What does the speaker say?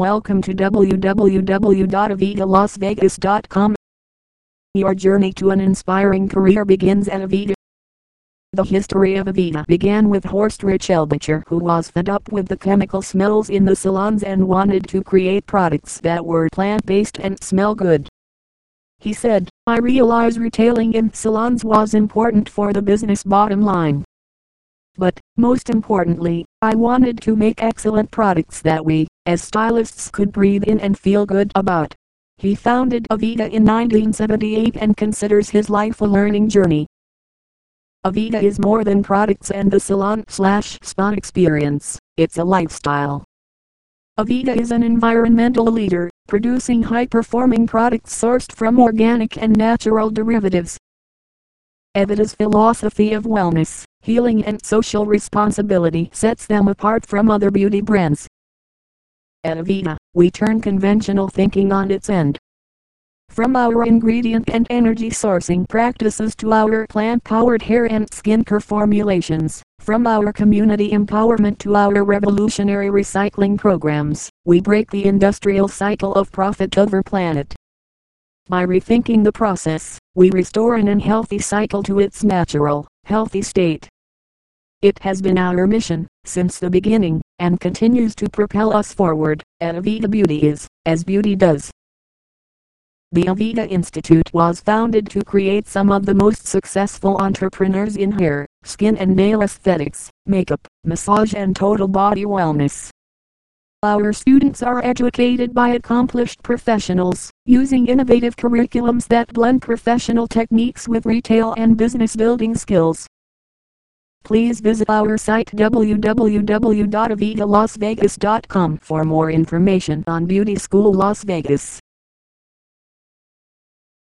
Welcome to www.avedalasvegas.com. Your journey to an inspiring career begins at Aveda. The history of Aveda began with Horst Rechelbacher who was fed up with the chemical smells in the salons and wanted to create products that were plant-based and smell good. He said, I realize retailing in salons was important for the business bottom line. But, most importantly, I wanted to make excellent products that we, as stylists could breathe in and feel good about. He founded Aveda in 1978 and considers his life a learning journey. Aveda is more than products and the salon slash spa experience, it's a lifestyle. Aveda is an environmental leader, producing high-performing products sourced from organic and natural derivatives. Aveda's philosophy of wellness, healing and social responsibility sets them apart from other beauty brands. At Aveda, we turn conventional thinking on its end. From our ingredient and energy sourcing practices to our plant-powered hair and skincare formulations, from our community empowerment to our revolutionary recycling programs, we break the industrial cycle of profit over planet. By rethinking the process, we restore an unhealthy cycle to its natural, healthy state. It has been our mission, since the beginning, and continues to propel us forward, at Aveda Beauty is, as beauty does. The Aveda Institute was founded to create some of the most successful entrepreneurs in hair, skin and nail aesthetics, makeup, massage and total body wellness. Our students are educated by accomplished professionals, using innovative curriculums that blend professional techniques with retail and business building skills. Please visit our site www.avedalasvegas.com for more information on Beauty School Las Vegas.